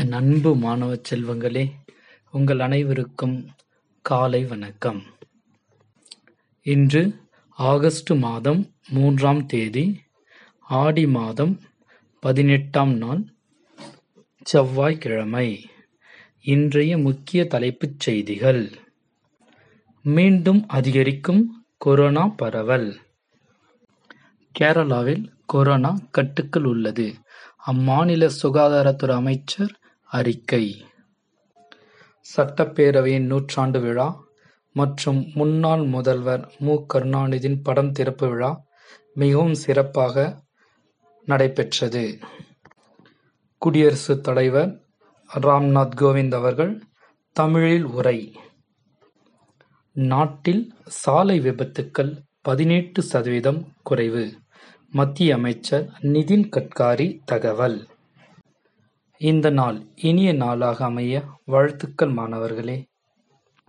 என் அன்பு மாணவ செல்வங்களே உங்கள் அனைவருக்கும் காலை வணக்கம். இன்று ஆகஸ்ட் மாதம் மூன்றாம் தேதி ஆடி மாதம் பதினெட்டாம் நாள் செவ்வாய்க்கிழமை. இன்றைய முக்கிய தலைப்புச் செய்திகள். மீண்டும் அதிகரிக்கும் கொரோனா பரவல். கேரளாவில் கொரோனா கட்டுக்குள் உள்ளது. அம்மாநில சுகாதாரத்துறை அமைச்சர் அறிக்கை. சட்டப்பேரவையின் நூற்றாண்டு விழா மற்றும் முன்னாள் முதல்வர் மு. கருணாநிதியின் படம் திறப்பு விழா மிகவும் சிறப்பாக நடைபெற்றது. குடியரசுத் தலைவர் ராம்நாத் கோவிந்த் அவர்கள் தமிழில் உரை. நாட்டில் சாலை விபத்துக்கள் பதினெட்டு சதவீதம் குறைவு. மத்திய அமைச்சர் நிதின் கட்காரி தகவல். இந்த நாள் இனிய நாளாக அமைய வாழ்த்துக்கள் மாணவர்களே.